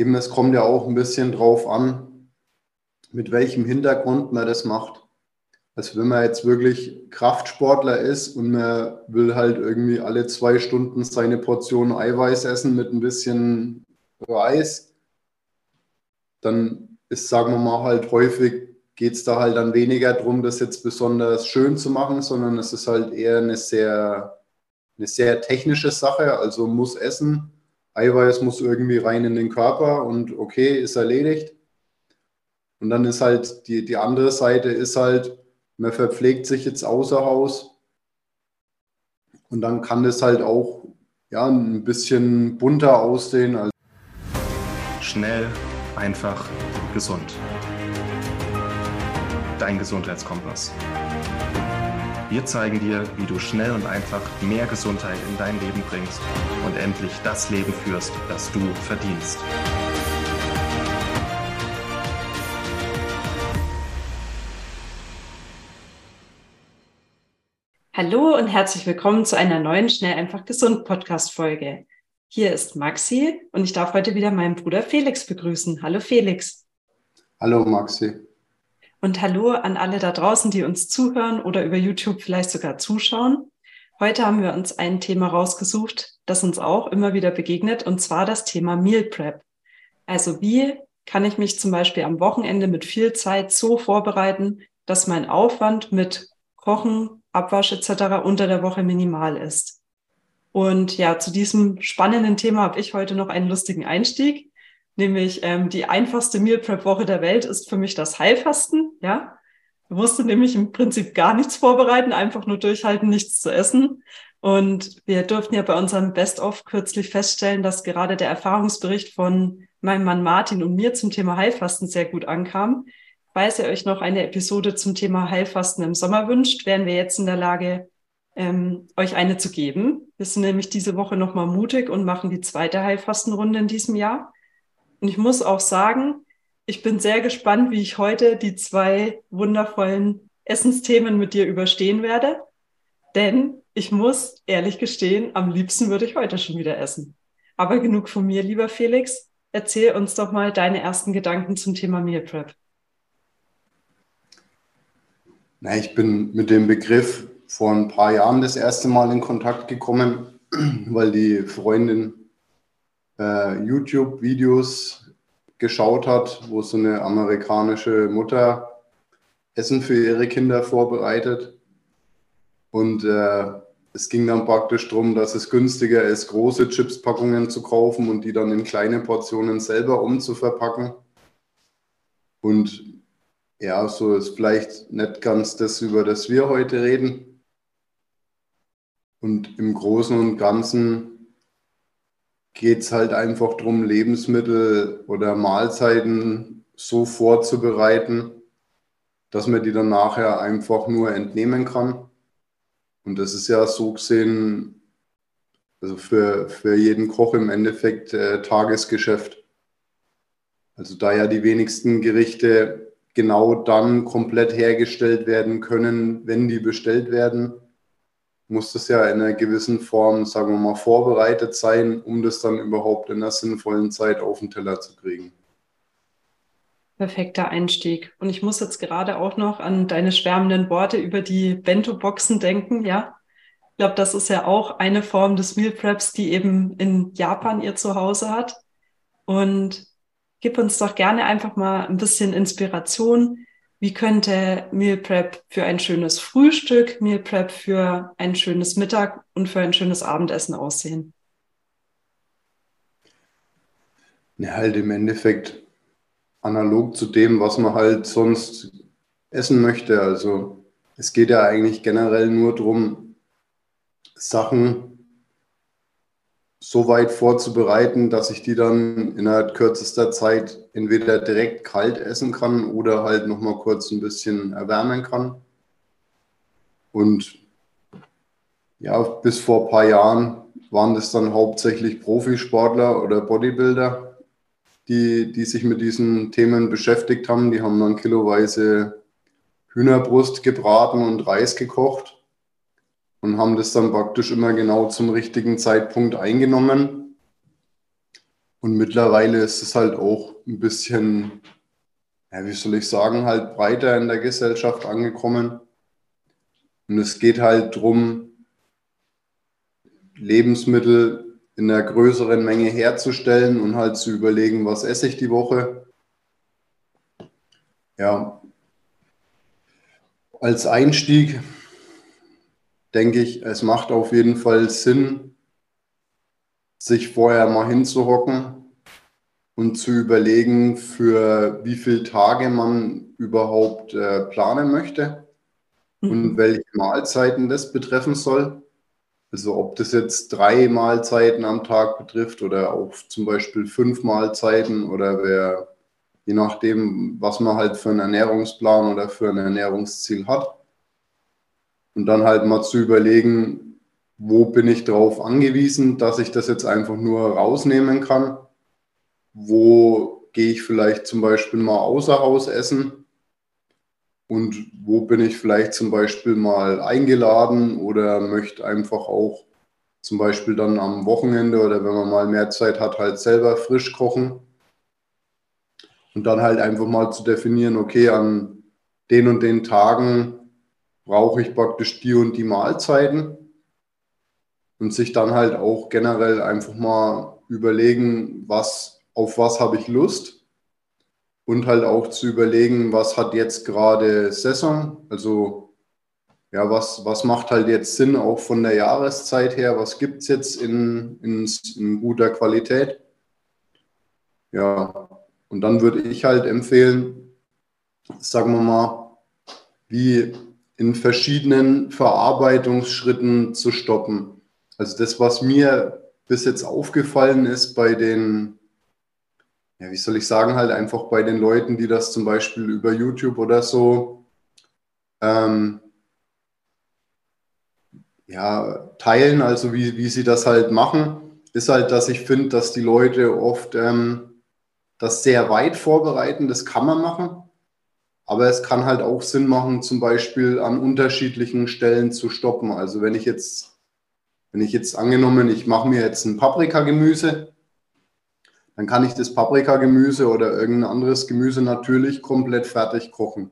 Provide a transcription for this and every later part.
eben es kommt ja auch ein bisschen drauf an, mit welchem Hintergrund man das macht. Also wenn man jetzt wirklich Kraftsportler ist und man will halt irgendwie alle zwei Stunden seine Portion Eiweiß essen mit ein bisschen Reis, dann ist, sagen wir mal, halt häufig geht es da halt dann weniger darum, das jetzt besonders schön zu machen, sondern es ist halt eher eine sehr, eine sehr technische Sache. Also muss essen, Eiweiß muss irgendwie rein in den Körper und okay, ist erledigt. Und dann ist halt die, die andere Seite ist halt, man verpflegt sich jetzt außer Haus und dann kann das halt auch ja, ein bisschen bunter aussehen. Schnell, einfach, gesund. Dein Gesundheitskompass. Wir zeigen dir, wie du schnell und einfach mehr Gesundheit in dein Leben bringst und endlich das Leben führst, das du verdienst. Hallo und herzlich willkommen zu einer neuen Schnell einfach gesund Podcast Folge. Hier ist Maxi und ich darf heute wieder meinen Bruder Felix begrüßen. Hallo Felix. Hallo Maxi. Und hallo an alle da draußen, die uns zuhören oder über YouTube vielleicht sogar zuschauen. Heute haben wir uns ein Thema rausgesucht, das uns auch immer wieder begegnet, und zwar das Thema Meal Prep. Also wie kann ich mich zum Beispiel am Wochenende mit viel Zeit so vorbereiten, dass mein Aufwand mit Kochen, Abwasch etc. unter der Woche minimal ist. Und ja, zu diesem spannenden Thema habe ich heute noch einen lustigen Einstieg, nämlich ähm, die einfachste Meal Prep Woche der Welt ist für mich das Heilfasten. Ja, ich musste nämlich im Prinzip gar nichts vorbereiten, einfach nur durchhalten, nichts zu essen. Und wir durften ja bei unserem Best-of kürzlich feststellen, dass gerade der Erfahrungsbericht von meinem Mann Martin und mir zum Thema Heilfasten sehr gut ankam falls ihr euch noch eine Episode zum Thema Heilfasten im Sommer wünscht, wären wir jetzt in der Lage, ähm, euch eine zu geben. Wir sind nämlich diese Woche nochmal mutig und machen die zweite Heilfastenrunde in diesem Jahr. Und ich muss auch sagen, ich bin sehr gespannt, wie ich heute die zwei wundervollen Essensthemen mit dir überstehen werde. Denn ich muss ehrlich gestehen, am liebsten würde ich heute schon wieder essen. Aber genug von mir, lieber Felix. Erzähl uns doch mal deine ersten Gedanken zum Thema Meal Prep. Na, ich bin mit dem Begriff vor ein paar Jahren das erste Mal in Kontakt gekommen, weil die Freundin äh, YouTube-Videos geschaut hat, wo so eine amerikanische Mutter Essen für ihre Kinder vorbereitet. Und äh, es ging dann praktisch darum, dass es günstiger ist, große Chipspackungen zu kaufen und die dann in kleine Portionen selber umzuverpacken. Und ja, so ist vielleicht nicht ganz das, über das wir heute reden. Und im Großen und Ganzen geht es halt einfach darum, Lebensmittel oder Mahlzeiten so vorzubereiten, dass man die dann nachher einfach nur entnehmen kann. Und das ist ja so gesehen, also für, für jeden Koch im Endeffekt äh, Tagesgeschäft. Also da ja die wenigsten Gerichte genau dann komplett hergestellt werden können, wenn die bestellt werden, muss das ja in einer gewissen Form, sagen wir mal, vorbereitet sein, um das dann überhaupt in einer sinnvollen Zeit auf den Teller zu kriegen. Perfekter Einstieg. Und ich muss jetzt gerade auch noch an deine schwärmenden Worte über die Bento-Boxen denken, ja. Ich glaube, das ist ja auch eine Form des Meal Preps, die eben in Japan ihr Zuhause hat. Und gib uns doch gerne einfach mal ein bisschen Inspiration. Wie könnte Meal Prep für ein schönes Frühstück, Meal Prep für ein schönes Mittag und für ein schönes Abendessen aussehen? Ja, halt im Endeffekt analog zu dem, was man halt sonst essen möchte. Also es geht ja eigentlich generell nur darum, Sachen so weit vorzubereiten, dass ich die dann innerhalb kürzester Zeit entweder direkt kalt essen kann oder halt nochmal kurz ein bisschen erwärmen kann. Und ja, bis vor ein paar Jahren waren das dann hauptsächlich Profisportler oder Bodybuilder, die, die sich mit diesen Themen beschäftigt haben. Die haben dann kiloweise Hühnerbrust gebraten und Reis gekocht und haben das dann praktisch immer genau zum richtigen Zeitpunkt eingenommen. Und mittlerweile ist es halt auch ein bisschen, ja, wie soll ich sagen, halt breiter in der Gesellschaft angekommen. Und es geht halt darum, Lebensmittel in einer größeren Menge herzustellen und halt zu überlegen, was esse ich die Woche. Ja, als Einstieg denke ich, es macht auf jeden Fall Sinn, sich vorher mal hinzuhocken und zu überlegen, für wie viele Tage man überhaupt äh, planen möchte mhm. und welche Mahlzeiten das betreffen soll. Also ob das jetzt drei Mahlzeiten am Tag betrifft oder auch zum Beispiel fünf Mahlzeiten oder wer, je nachdem, was man halt für einen Ernährungsplan oder für ein Ernährungsziel hat. Und dann halt mal zu überlegen, wo bin ich darauf angewiesen, dass ich das jetzt einfach nur rausnehmen kann? Wo gehe ich vielleicht zum Beispiel mal außer Haus essen? Und wo bin ich vielleicht zum Beispiel mal eingeladen oder möchte einfach auch zum Beispiel dann am Wochenende oder wenn man mal mehr Zeit hat, halt selber frisch kochen? Und dann halt einfach mal zu definieren, okay, an den und den Tagen brauche ich praktisch die und die Mahlzeiten und sich dann halt auch generell einfach mal überlegen, was, auf was habe ich Lust und halt auch zu überlegen, was hat jetzt gerade Saison, also ja, was, was macht halt jetzt Sinn auch von der Jahreszeit her, was gibt es jetzt in, in, in guter Qualität. Ja, und dann würde ich halt empfehlen, sagen wir mal, wie in verschiedenen Verarbeitungsschritten zu stoppen. Also das, was mir bis jetzt aufgefallen ist bei den, ja, wie soll ich sagen, halt einfach bei den Leuten, die das zum Beispiel über YouTube oder so ähm, ja, teilen, also wie, wie sie das halt machen, ist halt, dass ich finde, dass die Leute oft ähm, das sehr weit vorbereiten, das kann man machen. Aber es kann halt auch Sinn machen, zum Beispiel an unterschiedlichen Stellen zu stoppen. Also wenn ich jetzt wenn ich jetzt angenommen, ich mache mir jetzt ein Paprikagemüse, dann kann ich das Paprikagemüse oder irgendein anderes Gemüse natürlich komplett fertig kochen.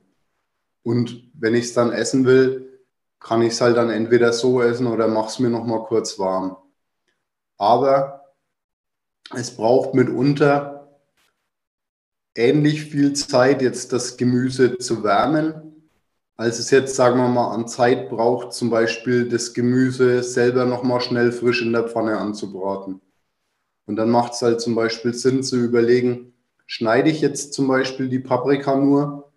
Und wenn ich es dann essen will, kann ich es halt dann entweder so essen oder mache es mir nochmal kurz warm. Aber es braucht mitunter ähnlich viel Zeit, jetzt das Gemüse zu wärmen, als es jetzt, sagen wir mal, an Zeit braucht, zum Beispiel das Gemüse selber nochmal schnell frisch in der Pfanne anzubraten. Und dann macht es halt zum Beispiel Sinn zu überlegen, schneide ich jetzt zum Beispiel die Paprika nur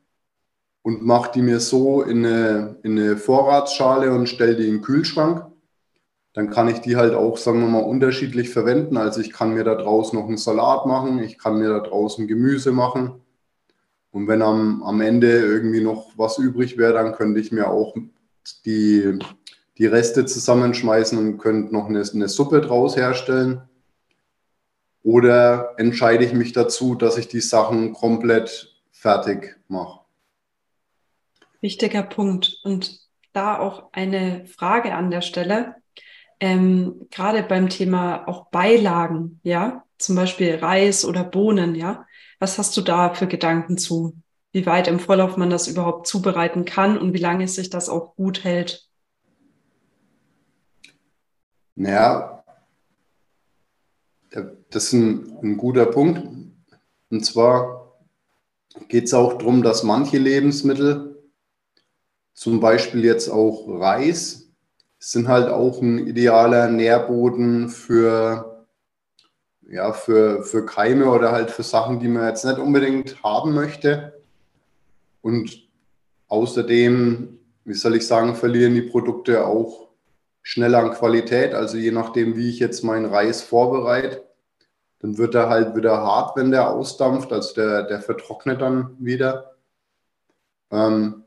und mache die mir so in eine, in eine Vorratsschale und stelle die in den Kühlschrank. Dann kann ich die halt auch, sagen wir mal, unterschiedlich verwenden. Also ich kann mir da draußen noch einen Salat machen, ich kann mir da draußen Gemüse machen und wenn am, am Ende irgendwie noch was übrig wäre, dann könnte ich mir auch die, die Reste zusammenschmeißen und könnte noch eine, eine Suppe draus herstellen. Oder entscheide ich mich dazu, dass ich die Sachen komplett fertig mache? Wichtiger Punkt. Und da auch eine Frage an der Stelle. Ähm, gerade beim Thema auch Beilagen, ja, zum Beispiel Reis oder Bohnen, ja. Was hast du da für Gedanken zu? Wie weit im Vorlauf man das überhaupt zubereiten kann und wie lange sich das auch gut hält? Naja, das ist ein, ein guter Punkt. Und zwar geht es auch darum, dass manche Lebensmittel, zum Beispiel jetzt auch Reis, sind halt auch ein idealer Nährboden für ja, für, für Keime oder halt für Sachen, die man jetzt nicht unbedingt haben möchte. Und außerdem, wie soll ich sagen, verlieren die Produkte auch schneller an Qualität. Also je nachdem, wie ich jetzt meinen Reis vorbereite, dann wird er halt wieder hart, wenn der ausdampft. Also der, der vertrocknet dann wieder. Ähm,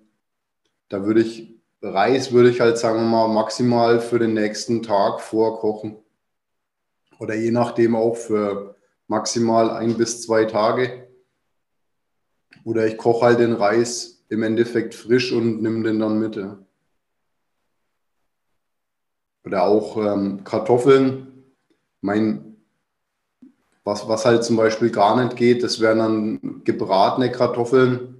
da würde ich, Reis würde ich halt, sagen wir mal, maximal für den nächsten Tag vorkochen oder je nachdem auch für maximal ein bis zwei Tage. Oder ich koche halt den Reis im Endeffekt frisch und nehme den dann mit. Oder auch ähm, Kartoffeln. Mein, Was, was halt zum Beispiel gar nicht geht, das wären dann gebratene Kartoffeln.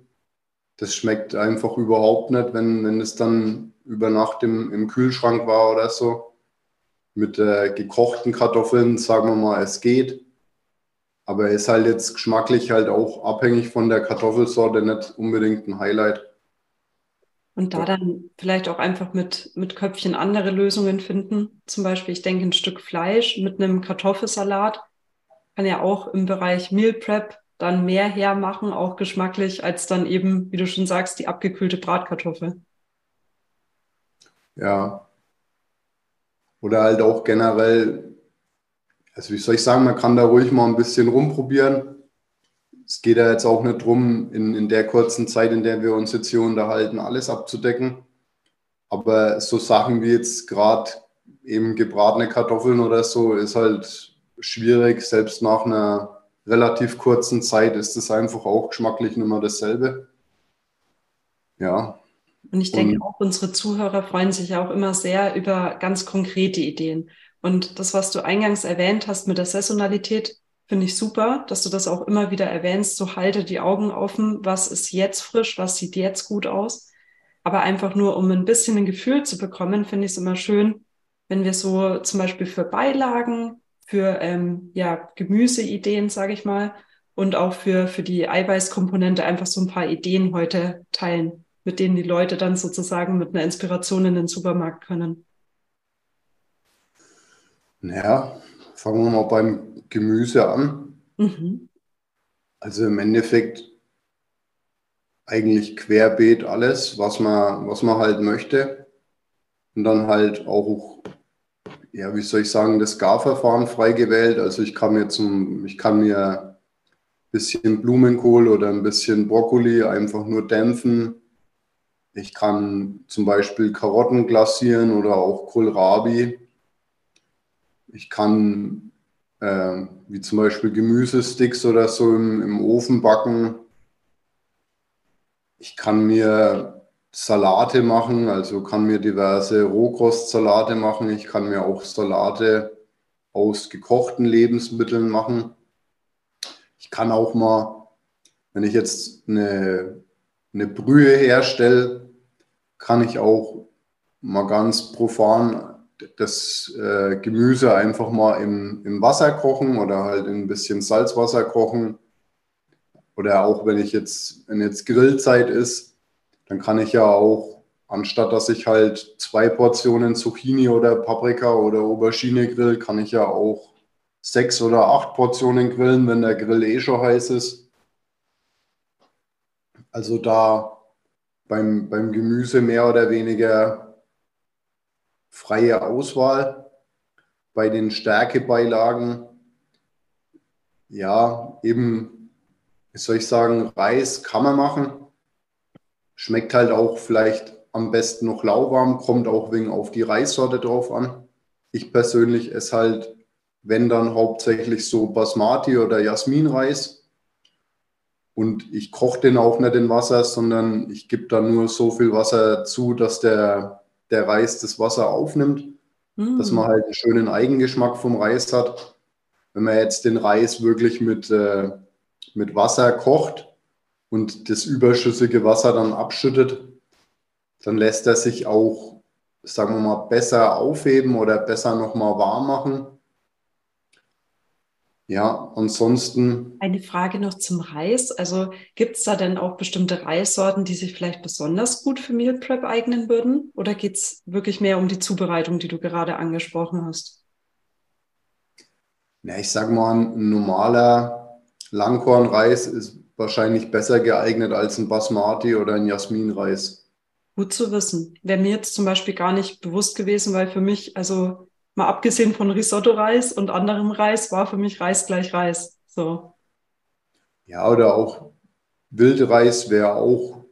Das schmeckt einfach überhaupt nicht, wenn, wenn es dann über Nacht im, im Kühlschrank war oder so. Mit äh, gekochten Kartoffeln, sagen wir mal, es geht. Aber ist halt jetzt geschmacklich halt auch abhängig von der Kartoffelsorte nicht unbedingt ein Highlight. Und da dann vielleicht auch einfach mit, mit Köpfchen andere Lösungen finden. Zum Beispiel, ich denke, ein Stück Fleisch mit einem Kartoffelsalat kann ja auch im Bereich Meal Prep dann mehr hermachen, auch geschmacklich, als dann eben, wie du schon sagst, die abgekühlte Bratkartoffel. Ja. Oder halt auch generell also wie soll ich sagen, man kann da ruhig mal ein bisschen rumprobieren. Es geht ja jetzt auch nicht darum, in, in der kurzen Zeit, in der wir uns jetzt hier unterhalten, alles abzudecken. Aber so Sachen wie jetzt gerade eben gebratene Kartoffeln oder so ist halt schwierig. Selbst nach einer relativ kurzen Zeit ist es einfach auch geschmacklich nicht mehr dasselbe. Ja. Und ich denke, Und, auch unsere Zuhörer freuen sich auch immer sehr über ganz konkrete Ideen. Und das, was du eingangs erwähnt hast mit der Saisonalität, finde ich super, dass du das auch immer wieder erwähnst. So halte die Augen offen, was ist jetzt frisch, was sieht jetzt gut aus. Aber einfach nur, um ein bisschen ein Gefühl zu bekommen, finde ich es immer schön, wenn wir so zum Beispiel für Beilagen, für ähm, ja, Gemüseideen, sage ich mal, und auch für, für die Eiweißkomponente einfach so ein paar Ideen heute teilen, mit denen die Leute dann sozusagen mit einer Inspiration in den Supermarkt können. Naja, fangen wir mal beim Gemüse an. Mhm. Also im Endeffekt eigentlich querbeet alles, was man, was man halt möchte. Und dann halt auch, ja, wie soll ich sagen, das Garverfahren frei gewählt. Also ich kann mir zum, ich kann mir ein bisschen Blumenkohl oder ein bisschen Brokkoli einfach nur dämpfen. Ich kann zum Beispiel Karotten glasieren oder auch Kohlrabi. Ich kann äh, wie zum Beispiel Gemüsesticks oder so im, im Ofen backen. Ich kann mir Salate machen, also kann mir diverse Rohkostsalate machen. Ich kann mir auch Salate aus gekochten Lebensmitteln machen. Ich kann auch mal, wenn ich jetzt eine, eine Brühe herstelle, kann ich auch mal ganz profan das äh, Gemüse einfach mal im, im Wasser kochen oder halt in ein bisschen Salzwasser kochen. Oder auch wenn ich jetzt, wenn jetzt Grillzeit ist, dann kann ich ja auch, anstatt dass ich halt zwei Portionen Zucchini oder Paprika oder Aubergine grill, kann ich ja auch sechs oder acht Portionen grillen, wenn der Grill eh schon heiß ist. Also da beim, beim Gemüse mehr oder weniger freie Auswahl. Bei den Stärkebeilagen, ja, eben, wie soll ich sagen, Reis kann man machen. Schmeckt halt auch vielleicht am besten noch lauwarm, kommt auch wegen auf die Reissorte drauf an. Ich persönlich esse halt, wenn dann hauptsächlich so Basmati oder Jasminreis. Und ich koche den auch nicht in Wasser, sondern ich gebe da nur so viel Wasser zu, dass der der Reis das Wasser aufnimmt, mm. dass man halt einen schönen Eigengeschmack vom Reis hat. Wenn man jetzt den Reis wirklich mit, äh, mit Wasser kocht und das überschüssige Wasser dann abschüttet, dann lässt er sich auch, sagen wir mal, besser aufheben oder besser nochmal warm machen. Ja, ansonsten. Eine Frage noch zum Reis. Also gibt es da denn auch bestimmte Reissorten, die sich vielleicht besonders gut für Meal Prep eignen würden? Oder geht es wirklich mehr um die Zubereitung, die du gerade angesprochen hast? Ja, ich sag mal, ein normaler Langkornreis ist wahrscheinlich besser geeignet als ein Basmati oder ein Jasminreis. Gut zu wissen. Wäre mir jetzt zum Beispiel gar nicht bewusst gewesen, weil für mich, also mal abgesehen von Risotto-Reis und anderem Reis, war für mich Reis gleich Reis. So. Ja, oder auch Wildreis wäre auch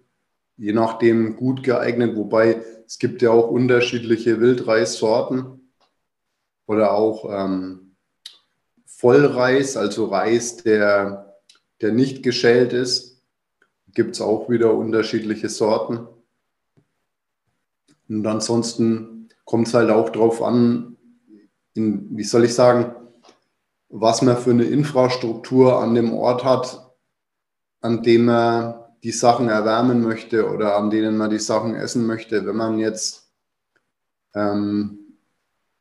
je nachdem gut geeignet, wobei es gibt ja auch unterschiedliche Wildreissorten oder auch ähm, Vollreis, also Reis, der, der nicht geschält ist. Gibt es auch wieder unterschiedliche Sorten. Und ansonsten kommt es halt auch darauf an, in, wie soll ich sagen, was man für eine Infrastruktur an dem Ort hat, an dem man die Sachen erwärmen möchte oder an denen man die Sachen essen möchte. Wenn man jetzt ähm,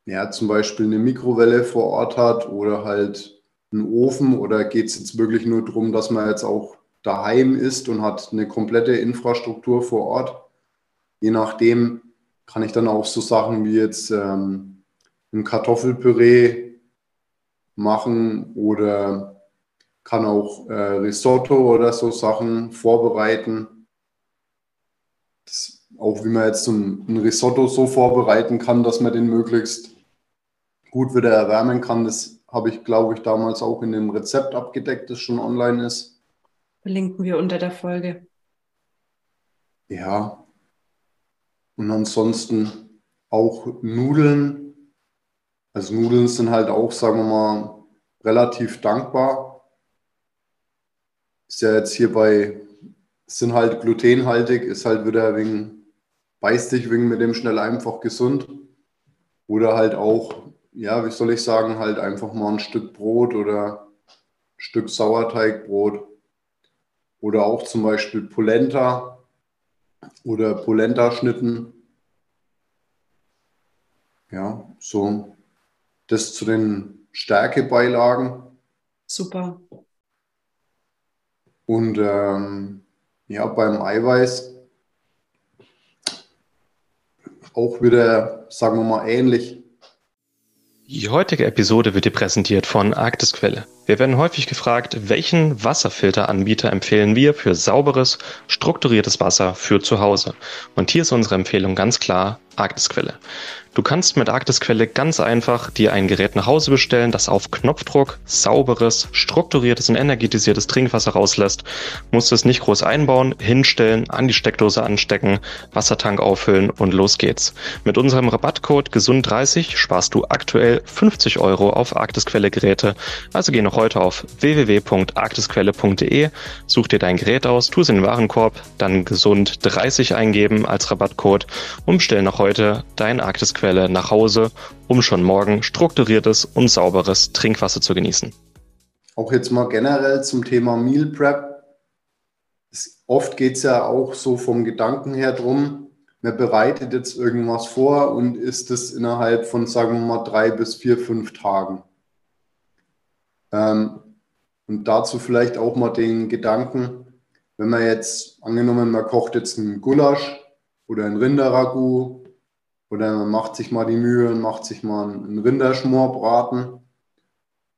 ja, zum Beispiel eine Mikrowelle vor Ort hat oder halt einen Ofen oder geht es jetzt wirklich nur darum, dass man jetzt auch daheim ist und hat eine komplette Infrastruktur vor Ort. Je nachdem kann ich dann auch so Sachen wie jetzt ähm, ein Kartoffelpüree machen oder kann auch äh, Risotto oder so Sachen vorbereiten. Das, auch wie man jetzt ein, ein Risotto so vorbereiten kann, dass man den möglichst gut wieder erwärmen kann, das habe ich, glaube ich, damals auch in dem Rezept abgedeckt, das schon online ist. Verlinken wir unter der Folge. Ja. Und ansonsten auch Nudeln. Also Nudeln sind halt auch, sagen wir mal, relativ dankbar. Ist ja jetzt hierbei, sind halt glutenhaltig, ist halt wieder wegen, beißt dich wegen mit dem schnell einfach gesund. Oder halt auch ja, wie soll ich sagen, halt einfach mal ein Stück Brot oder ein Stück Sauerteigbrot oder auch zum Beispiel Polenta oder Polenta-Schnitten. Ja, so das zu den Stärkebeilagen. Super. Und ähm, ja, beim Eiweiß auch wieder, sagen wir mal, ähnlich. Die heutige Episode wird dir präsentiert von Arktisquelle. Wir werden häufig gefragt, welchen Wasserfilteranbieter empfehlen wir für sauberes, strukturiertes Wasser für zu Hause. Und hier ist unsere Empfehlung ganz klar Arktisquelle. Du kannst mit Arktisquelle ganz einfach dir ein Gerät nach Hause bestellen, das auf Knopfdruck sauberes, strukturiertes und energetisiertes Trinkwasser rauslässt. Musst es nicht groß einbauen, hinstellen, an die Steckdose anstecken, Wassertank auffüllen und los geht's. Mit unserem Rabattcode GESUND30 sparst du aktuell 50 Euro auf Arktisquelle Geräte. Also geh noch heute auf www.arktisquelle.de, such dir dein Gerät aus, tu es in den Warenkorb, dann GESUND30 eingeben als Rabattcode und bestell noch heute dein Arktisquelle Quelle nach Hause, um schon morgen strukturiertes und sauberes Trinkwasser zu genießen. Auch jetzt mal generell zum Thema Meal Prep. Oft geht es ja auch so vom Gedanken her drum, man bereitet jetzt irgendwas vor und isst es innerhalb von, sagen wir mal, drei bis vier, fünf Tagen. Ähm, und dazu vielleicht auch mal den Gedanken, wenn man jetzt, angenommen, man kocht jetzt einen Gulasch oder ein Rinderragout oder man macht sich mal die Mühe und macht sich mal einen Rinderschmorbraten.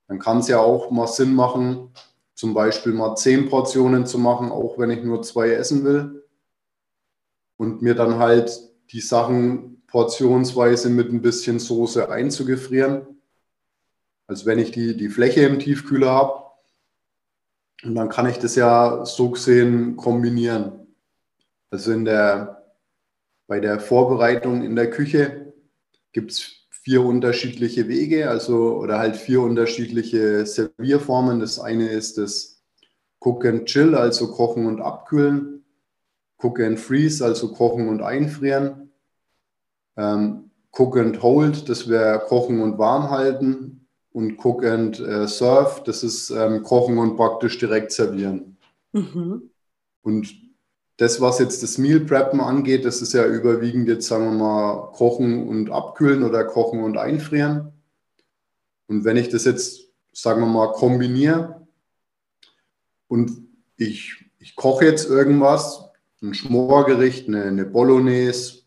Dann kann es ja auch mal Sinn machen, zum Beispiel mal zehn Portionen zu machen, auch wenn ich nur zwei essen will. Und mir dann halt die Sachen portionsweise mit ein bisschen Soße einzugefrieren. Also wenn ich die, die Fläche im Tiefkühler habe. Und dann kann ich das ja so gesehen kombinieren. Also in der bei der Vorbereitung in der Küche gibt es vier unterschiedliche Wege, also oder halt vier unterschiedliche Servierformen. Das eine ist das Cook and Chill, also kochen und abkühlen. Cook and Freeze, also kochen und einfrieren. Ähm, Cook and Hold, das wäre kochen und warm halten. Und Cook and äh, Serve, das ist ähm, kochen und praktisch direkt servieren. Mhm. Und das, was jetzt das Meal Preppen angeht, das ist ja überwiegend jetzt, sagen wir mal, Kochen und Abkühlen oder Kochen und Einfrieren. Und wenn ich das jetzt, sagen wir mal, kombiniere und ich, ich koche jetzt irgendwas, ein Schmorgericht, eine, eine Bolognese,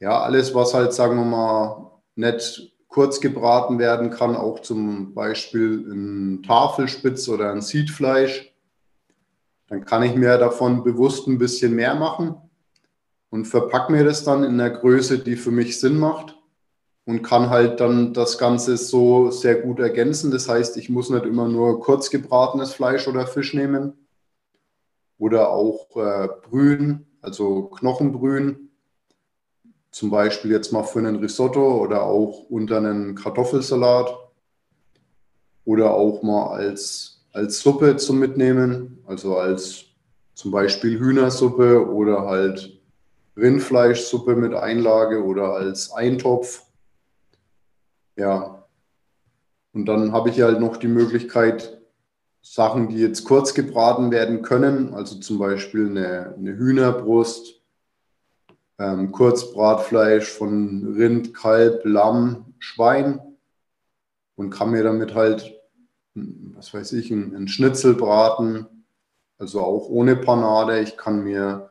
ja, alles, was halt, sagen wir mal, nicht kurz gebraten werden kann, auch zum Beispiel ein Tafelspitz oder ein Siedfleisch dann kann ich mir davon bewusst ein bisschen mehr machen und verpacke mir das dann in der Größe, die für mich Sinn macht und kann halt dann das Ganze so sehr gut ergänzen. Das heißt, ich muss nicht immer nur kurz gebratenes Fleisch oder Fisch nehmen oder auch äh, Brühen, also Knochenbrühen. Zum Beispiel jetzt mal für einen Risotto oder auch unter einen Kartoffelsalat oder auch mal als als Suppe zum Mitnehmen, also als zum Beispiel Hühnersuppe oder halt Rindfleischsuppe mit Einlage oder als Eintopf. Ja, Und dann habe ich halt noch die Möglichkeit, Sachen, die jetzt kurz gebraten werden können, also zum Beispiel eine, eine Hühnerbrust, ähm, Kurzbratfleisch von Rind, Kalb, Lamm, Schwein und kann mir damit halt, was weiß ich, einen Schnitzel braten, also auch ohne Panade. Ich kann mir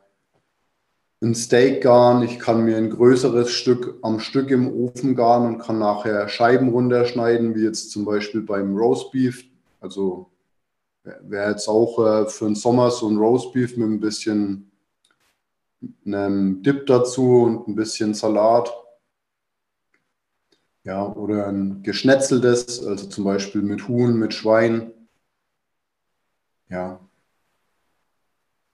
ein Steak garen, ich kann mir ein größeres Stück am Stück im Ofen garen und kann nachher Scheiben runterschneiden, wie jetzt zum Beispiel beim Roastbeef. Also wäre jetzt auch äh, für den Sommer so ein Roastbeef mit ein bisschen einem Dip dazu und ein bisschen Salat. Ja, oder ein geschnetzeltes, also zum Beispiel mit Huhn, mit Schwein. Ja.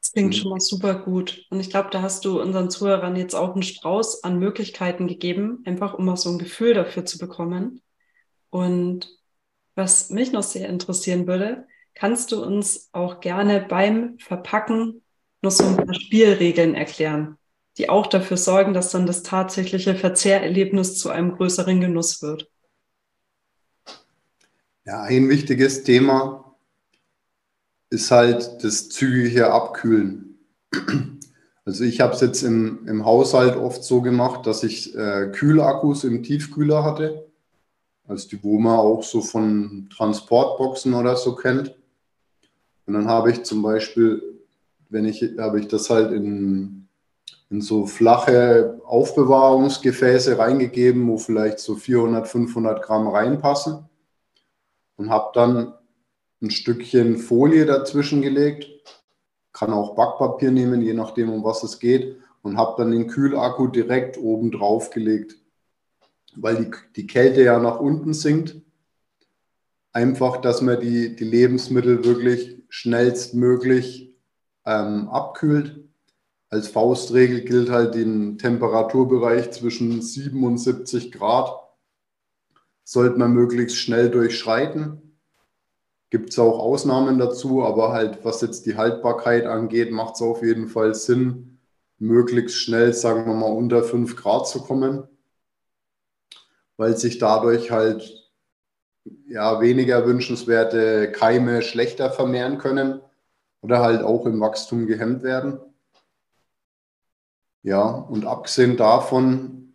Das klingt schon mal super gut. Und ich glaube, da hast du unseren Zuhörern jetzt auch einen Strauß an Möglichkeiten gegeben, einfach um mal so ein Gefühl dafür zu bekommen. Und was mich noch sehr interessieren würde, kannst du uns auch gerne beim Verpacken noch so ein paar Spielregeln erklären, die auch dafür sorgen, dass dann das tatsächliche Verzehrerlebnis zu einem größeren Genuss wird. Ja, ein wichtiges Thema ist halt das zügige Abkühlen. Also ich habe es jetzt im, im Haushalt oft so gemacht, dass ich äh, Kühlakkus im Tiefkühler hatte. Also die, wo man auch so von Transportboxen oder so kennt. Und dann habe ich zum Beispiel wenn ich, habe ich das halt in, in so flache Aufbewahrungsgefäße reingegeben, wo vielleicht so 400, 500 Gramm reinpassen und habe dann ein Stückchen Folie dazwischen gelegt, kann auch Backpapier nehmen, je nachdem, um was es geht, und habe dann den Kühlakku direkt oben drauf gelegt, weil die, die Kälte ja nach unten sinkt. Einfach, dass man die, die Lebensmittel wirklich schnellstmöglich ähm, abkühlt. Als Faustregel gilt halt den Temperaturbereich zwischen 77 Grad. Sollte man möglichst schnell durchschreiten. Gibt es auch Ausnahmen dazu, aber halt was jetzt die Haltbarkeit angeht, macht es auf jeden Fall Sinn, möglichst schnell, sagen wir mal, unter 5 Grad zu kommen, weil sich dadurch halt ja, weniger wünschenswerte Keime schlechter vermehren können oder halt auch im Wachstum gehemmt werden. Ja, und abgesehen davon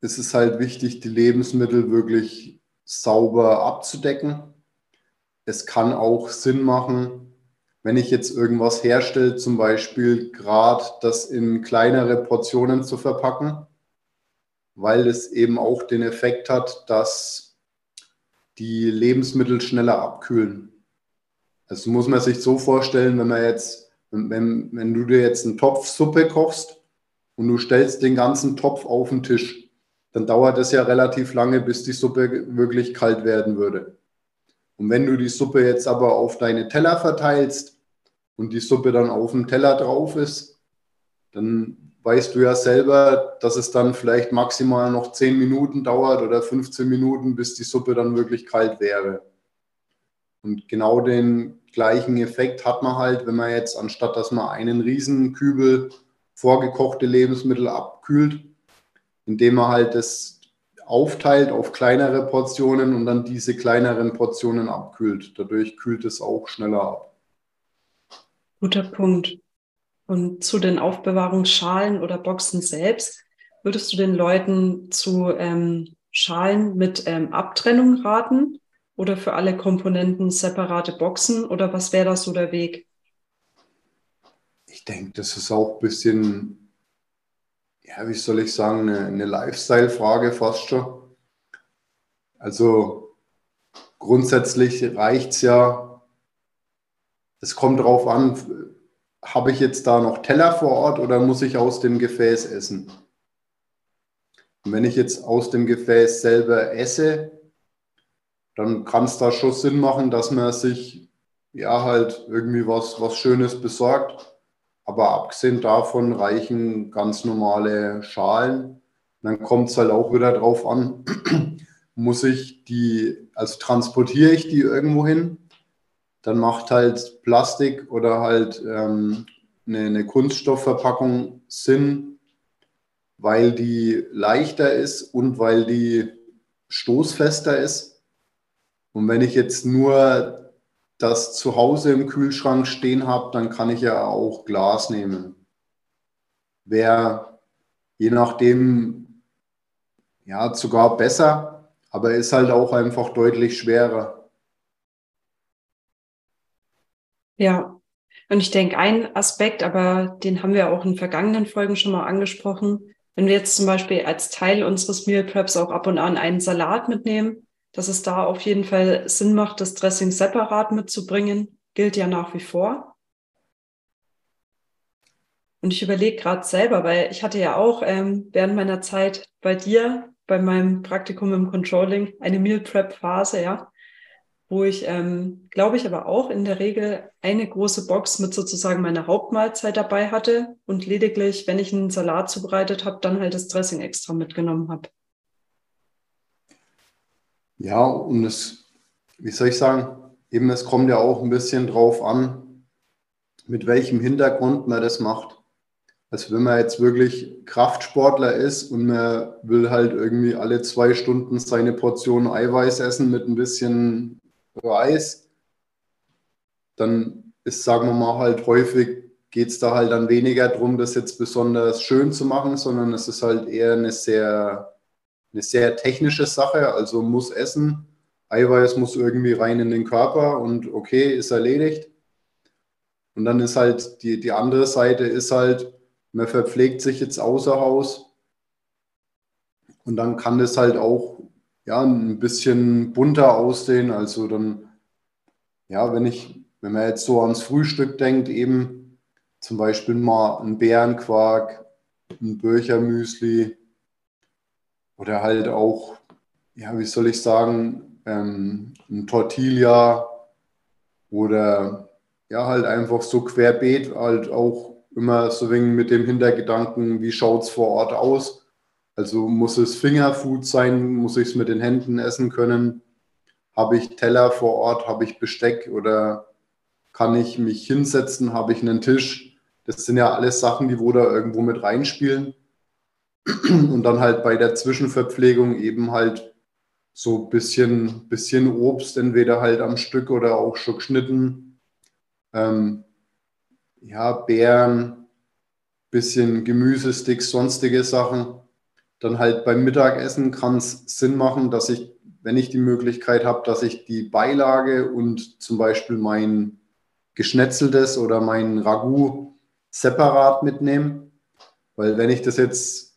ist es halt wichtig, die Lebensmittel wirklich sauber abzudecken. Es kann auch Sinn machen, wenn ich jetzt irgendwas herstelle, zum Beispiel gerade das in kleinere Portionen zu verpacken, weil es eben auch den Effekt hat, dass die Lebensmittel schneller abkühlen. Das muss man sich so vorstellen, wenn man jetzt, wenn, wenn du dir jetzt einen Topf Suppe kochst und du stellst den ganzen Topf auf den Tisch, dann dauert es ja relativ lange, bis die Suppe wirklich kalt werden würde. Und wenn du die Suppe jetzt aber auf deine Teller verteilst und die Suppe dann auf dem Teller drauf ist, dann weißt du ja selber, dass es dann vielleicht maximal noch 10 Minuten dauert oder 15 Minuten, bis die Suppe dann wirklich kalt wäre. Und genau den gleichen Effekt hat man halt, wenn man jetzt, anstatt dass man einen riesen Kübel vorgekochte Lebensmittel abkühlt, indem man halt das aufteilt auf kleinere Portionen und dann diese kleineren Portionen abkühlt. Dadurch kühlt es auch schneller ab. Guter Punkt. Und zu den Aufbewahrungsschalen oder Boxen selbst, würdest du den Leuten zu ähm, Schalen mit ähm, Abtrennung raten? Oder für alle Komponenten separate Boxen oder was wäre da so der Weg? Ich denke, das ist auch ein bisschen, ja, wie soll ich sagen, eine, eine Lifestyle-Frage fast schon. Also grundsätzlich reicht es ja, es kommt darauf an, habe ich jetzt da noch Teller vor Ort oder muss ich aus dem Gefäß essen? Und wenn ich jetzt aus dem Gefäß selber esse, dann kann es da schon Sinn machen, dass man sich ja halt irgendwie was, was Schönes besorgt. Aber abgesehen davon reichen ganz normale Schalen. Dann kommt es halt auch wieder drauf an, muss ich die, also transportiere ich die irgendwo hin, dann macht halt Plastik oder halt ähm, eine, eine Kunststoffverpackung Sinn, weil die leichter ist und weil die stoßfester ist Und wenn ich jetzt nur das zu Hause im Kühlschrank stehen habe, dann kann ich ja auch Glas nehmen. Wäre je nachdem ja sogar besser, aber ist halt auch einfach deutlich schwerer. Ja, und ich denke, ein Aspekt, aber den haben wir auch in vergangenen Folgen schon mal angesprochen, wenn wir jetzt zum Beispiel als Teil unseres Meal Preps auch ab und an einen Salat mitnehmen, dass es da auf jeden Fall Sinn macht, das Dressing separat mitzubringen, gilt ja nach wie vor. Und ich überlege gerade selber, weil ich hatte ja auch ähm, während meiner Zeit bei dir, bei meinem Praktikum im Controlling, eine Meal Prep Phase, ja, wo ich, ähm, glaube ich, aber auch in der Regel eine große Box mit sozusagen meiner Hauptmahlzeit dabei hatte und lediglich, wenn ich einen Salat zubereitet habe, dann halt das Dressing extra mitgenommen habe. Ja, und es, wie soll ich sagen, eben es kommt ja auch ein bisschen drauf an, mit welchem Hintergrund man das macht. Also wenn man jetzt wirklich Kraftsportler ist und man will halt irgendwie alle zwei Stunden seine Portion Eiweiß essen mit ein bisschen Reis, dann ist, sagen wir mal, halt häufig geht es da halt dann weniger darum, das jetzt besonders schön zu machen, sondern es ist halt eher eine sehr eine sehr technische Sache, also muss essen, Eiweiß muss irgendwie rein in den Körper und okay, ist erledigt. Und dann ist halt die, die andere Seite ist halt, man verpflegt sich jetzt außer Haus und dann kann das halt auch ja, ein bisschen bunter aussehen. Also dann, ja, wenn ich, wenn man jetzt so ans Frühstück denkt, eben zum Beispiel mal ein Bärenquark, ein Böchermüsli, oder halt auch, ja, wie soll ich sagen, ähm, ein Tortilla oder ja, halt einfach so querbeet, halt auch immer so wegen mit dem Hintergedanken, wie schaut es vor Ort aus. Also muss es Fingerfood sein, muss ich es mit den Händen essen können? Habe ich Teller vor Ort, habe ich Besteck oder kann ich mich hinsetzen, habe ich einen Tisch? Das sind ja alles Sachen, die wo da irgendwo mit reinspielen. Und dann halt bei der Zwischenverpflegung eben halt so ein bisschen, bisschen Obst, entweder halt am Stück oder auch schon geschnitten. Ähm, ja, Beeren, bisschen Gemüsesticks, sonstige Sachen. Dann halt beim Mittagessen kann es Sinn machen, dass ich, wenn ich die Möglichkeit habe, dass ich die Beilage und zum Beispiel mein geschnetzeltes oder mein Ragout separat mitnehme. Weil wenn ich das jetzt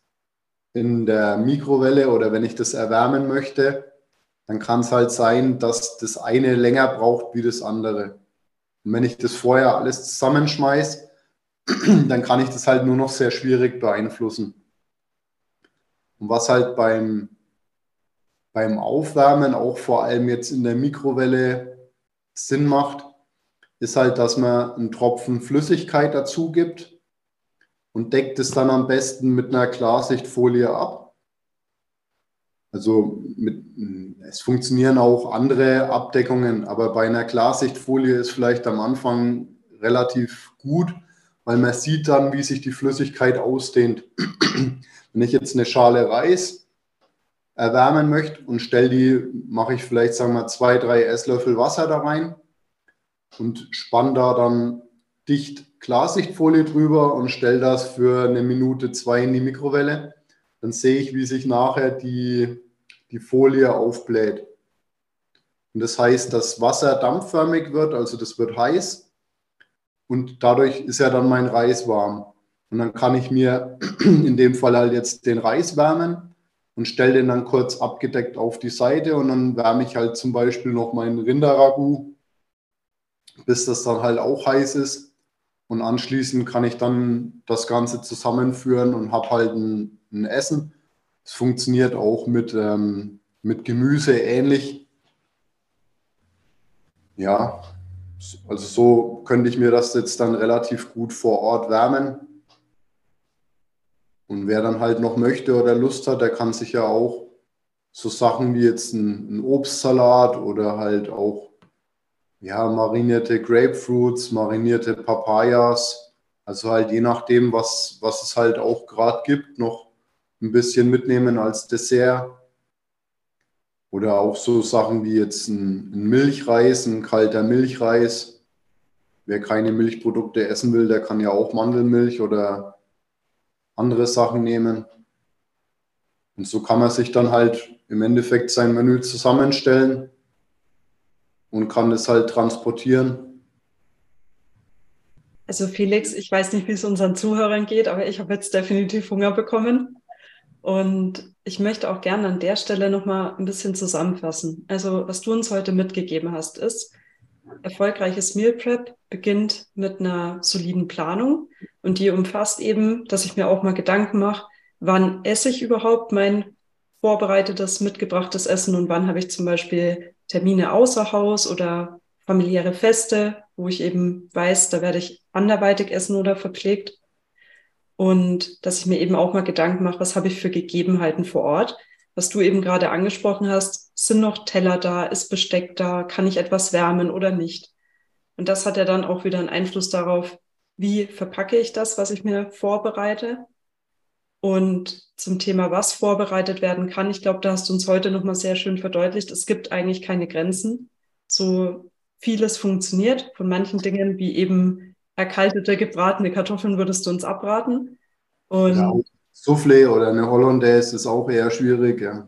in der Mikrowelle oder wenn ich das erwärmen möchte, dann kann es halt sein, dass das eine länger braucht wie das andere. Und wenn ich das vorher alles zusammenschmeiße, dann kann ich das halt nur noch sehr schwierig beeinflussen. Und was halt beim, beim Aufwärmen auch vor allem jetzt in der Mikrowelle Sinn macht, ist halt, dass man einen Tropfen Flüssigkeit dazu gibt und deckt es dann am besten mit einer Klarsichtfolie ab. Also mit, es funktionieren auch andere Abdeckungen, aber bei einer Klarsichtfolie ist vielleicht am Anfang relativ gut, weil man sieht dann, wie sich die Flüssigkeit ausdehnt. Wenn ich jetzt eine Schale Reis erwärmen möchte und stelle die, mache ich vielleicht, sagen wir, zwei, drei Esslöffel Wasser da rein und spanne da dann dicht Klarsichtfolie drüber und stelle das für eine Minute, zwei in die Mikrowelle. Dann sehe ich, wie sich nachher die, die Folie aufbläht. Und das heißt, dass Wasser dampfförmig wird, also das wird heiß. Und dadurch ist ja dann mein Reis warm. Und dann kann ich mir in dem Fall halt jetzt den Reis wärmen und stelle den dann kurz abgedeckt auf die Seite und dann wärme ich halt zum Beispiel noch meinen Rinderragout, bis das dann halt auch heiß ist. Und anschließend kann ich dann das Ganze zusammenführen und habe halt ein, ein, Essen. Es funktioniert auch mit, ähm, mit Gemüse ähnlich. Ja, also so könnte ich mir das jetzt dann relativ gut vor Ort wärmen. Und wer dann halt noch möchte oder Lust hat, der kann sich ja auch so Sachen wie jetzt ein, ein Obstsalat oder halt auch ja, marinierte Grapefruits, marinierte Papayas. Also halt je nachdem, was, was es halt auch gerade gibt, noch ein bisschen mitnehmen als Dessert. Oder auch so Sachen wie jetzt ein, ein Milchreis, ein kalter Milchreis. Wer keine Milchprodukte essen will, der kann ja auch Mandelmilch oder andere Sachen nehmen. Und so kann man sich dann halt im Endeffekt sein Menü zusammenstellen und kann es halt transportieren. Also Felix, ich weiß nicht, wie es unseren Zuhörern geht, aber ich habe jetzt definitiv Hunger bekommen. Und ich möchte auch gerne an der Stelle nochmal ein bisschen zusammenfassen. Also was du uns heute mitgegeben hast, ist, erfolgreiches Meal Prep beginnt mit einer soliden Planung und die umfasst eben, dass ich mir auch mal Gedanken mache, wann esse ich überhaupt mein vorbereitetes, mitgebrachtes Essen und wann habe ich zum Beispiel Termine außer Haus oder familiäre Feste, wo ich eben weiß, da werde ich anderweitig essen oder verpflegt. Und dass ich mir eben auch mal Gedanken mache, was habe ich für Gegebenheiten vor Ort. Was du eben gerade angesprochen hast, sind noch Teller da, ist Besteck da, kann ich etwas wärmen oder nicht. Und das hat ja dann auch wieder einen Einfluss darauf, wie verpacke ich das, was ich mir vorbereite und zum Thema, was vorbereitet werden kann, ich glaube, da hast du uns heute nochmal sehr schön verdeutlicht, es gibt eigentlich keine Grenzen. So vieles funktioniert. Von manchen Dingen, wie eben erkaltete, gebratene Kartoffeln, würdest du uns abraten. Und ja, Soufflé oder eine Hollandaise ist auch eher schwierig, ja.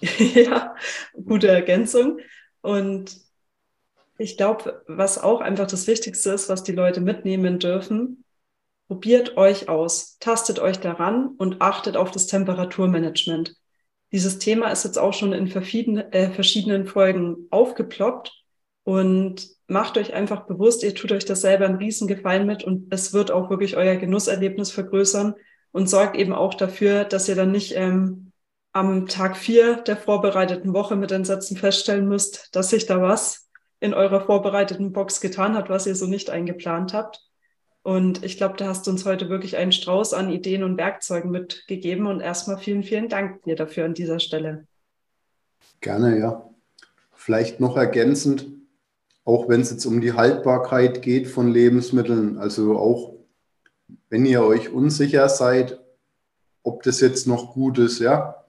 ja, gute Ergänzung. Und ich glaube, was auch einfach das Wichtigste ist, was die Leute mitnehmen dürfen, Probiert euch aus, tastet euch daran und achtet auf das Temperaturmanagement. Dieses Thema ist jetzt auch schon in verschiedenen, äh, verschiedenen Folgen aufgeploppt und macht euch einfach bewusst, ihr tut euch das selber einen Riesengefallen mit und es wird auch wirklich euer Genusserlebnis vergrößern und sorgt eben auch dafür, dass ihr dann nicht ähm, am Tag vier der vorbereiteten Woche mit Entsetzen feststellen müsst, dass sich da was in eurer vorbereiteten Box getan hat, was ihr so nicht eingeplant habt. Und ich glaube, da hast du uns heute wirklich einen Strauß an Ideen und Werkzeugen mitgegeben. Und erstmal vielen, vielen Dank dir dafür an dieser Stelle. Gerne, ja. Vielleicht noch ergänzend, auch wenn es jetzt um die Haltbarkeit geht von Lebensmitteln, also auch wenn ihr euch unsicher seid, ob das jetzt noch gut ist, ja,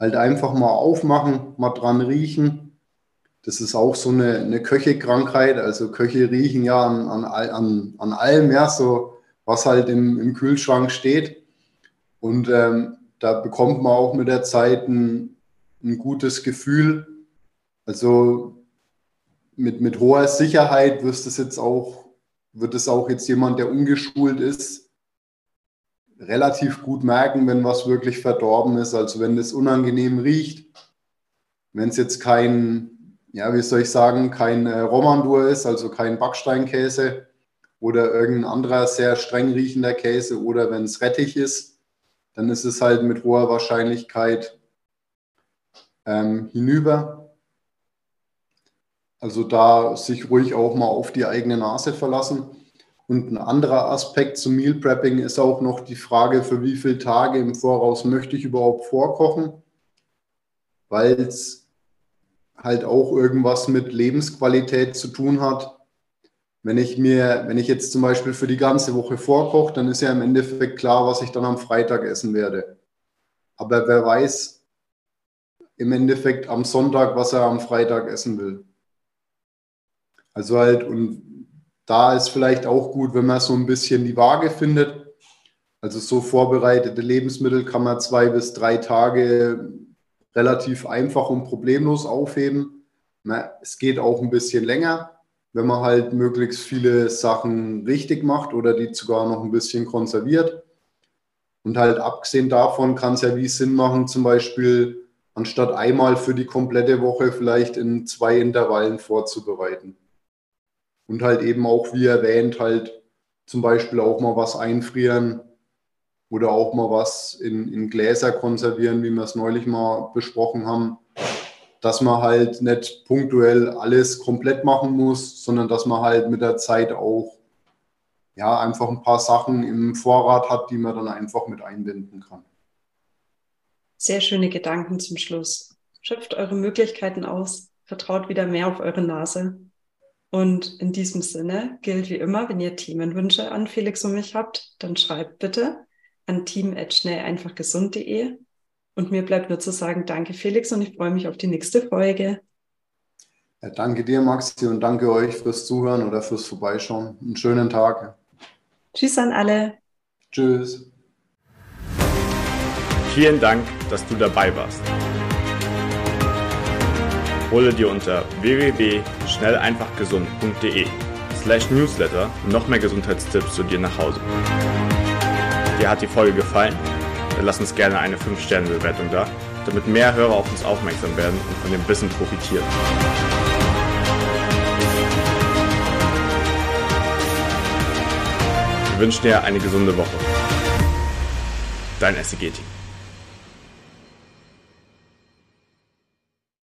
halt einfach mal aufmachen, mal dran riechen das ist auch so eine, eine Köchekrankheit. Also Köche riechen ja an, an, an, an allem, ja, so was halt im, im Kühlschrank steht. Und ähm, da bekommt man auch mit der Zeit ein, ein gutes Gefühl. Also mit, mit hoher Sicherheit wirst es jetzt auch, wird es auch jetzt jemand, der ungeschult ist, relativ gut merken, wenn was wirklich verdorben ist. Also wenn es unangenehm riecht, wenn es jetzt kein, ja, wie soll ich sagen, kein äh, Romandur ist, also kein Backsteinkäse oder irgendein anderer sehr streng riechender Käse oder wenn es Rettich ist, dann ist es halt mit hoher Wahrscheinlichkeit ähm, hinüber. Also da sich ruhig auch mal auf die eigene Nase verlassen. Und ein anderer Aspekt zum Meal Prepping ist auch noch die Frage, für wie viele Tage im Voraus möchte ich überhaupt vorkochen, weil es halt auch irgendwas mit Lebensqualität zu tun hat. Wenn ich mir, wenn ich jetzt zum Beispiel für die ganze Woche vorkoche, dann ist ja im Endeffekt klar, was ich dann am Freitag essen werde. Aber wer weiß im Endeffekt am Sonntag, was er am Freitag essen will. Also halt, und da ist vielleicht auch gut, wenn man so ein bisschen die Waage findet. Also so vorbereitete Lebensmittel kann man zwei bis drei Tage relativ einfach und problemlos aufheben. Es geht auch ein bisschen länger, wenn man halt möglichst viele Sachen richtig macht oder die sogar noch ein bisschen konserviert. Und halt abgesehen davon kann es ja wie Sinn machen, zum Beispiel anstatt einmal für die komplette Woche vielleicht in zwei Intervallen vorzubereiten. Und halt eben auch, wie erwähnt, halt zum Beispiel auch mal was einfrieren, oder auch mal was in, in Gläser konservieren, wie wir es neulich mal besprochen haben, dass man halt nicht punktuell alles komplett machen muss, sondern dass man halt mit der Zeit auch ja, einfach ein paar Sachen im Vorrat hat, die man dann einfach mit einbinden kann. Sehr schöne Gedanken zum Schluss. Schöpft eure Möglichkeiten aus, vertraut wieder mehr auf eure Nase. Und in diesem Sinne gilt wie immer, wenn ihr Themenwünsche an Felix und mich habt, dann schreibt bitte an team@schnelleinfachgesund.de Und mir bleibt nur zu sagen, danke Felix und ich freue mich auf die nächste Folge. Ja, danke dir, Maxi, und danke euch fürs Zuhören oder fürs Vorbeischauen. Einen schönen Tag. Tschüss an alle. Tschüss. Vielen Dank, dass du dabei warst. Hole dir unter www.schnelleinfachgesund.de slash newsletter noch mehr Gesundheitstipps zu dir nach Hause. Dir hat die Folge gefallen? Dann lass uns gerne eine 5-Sterne-Bewertung da, damit mehr Hörer auf uns aufmerksam werden und von dem Wissen profitieren. Wir wünschen dir eine gesunde Woche. Dein SEG-Team.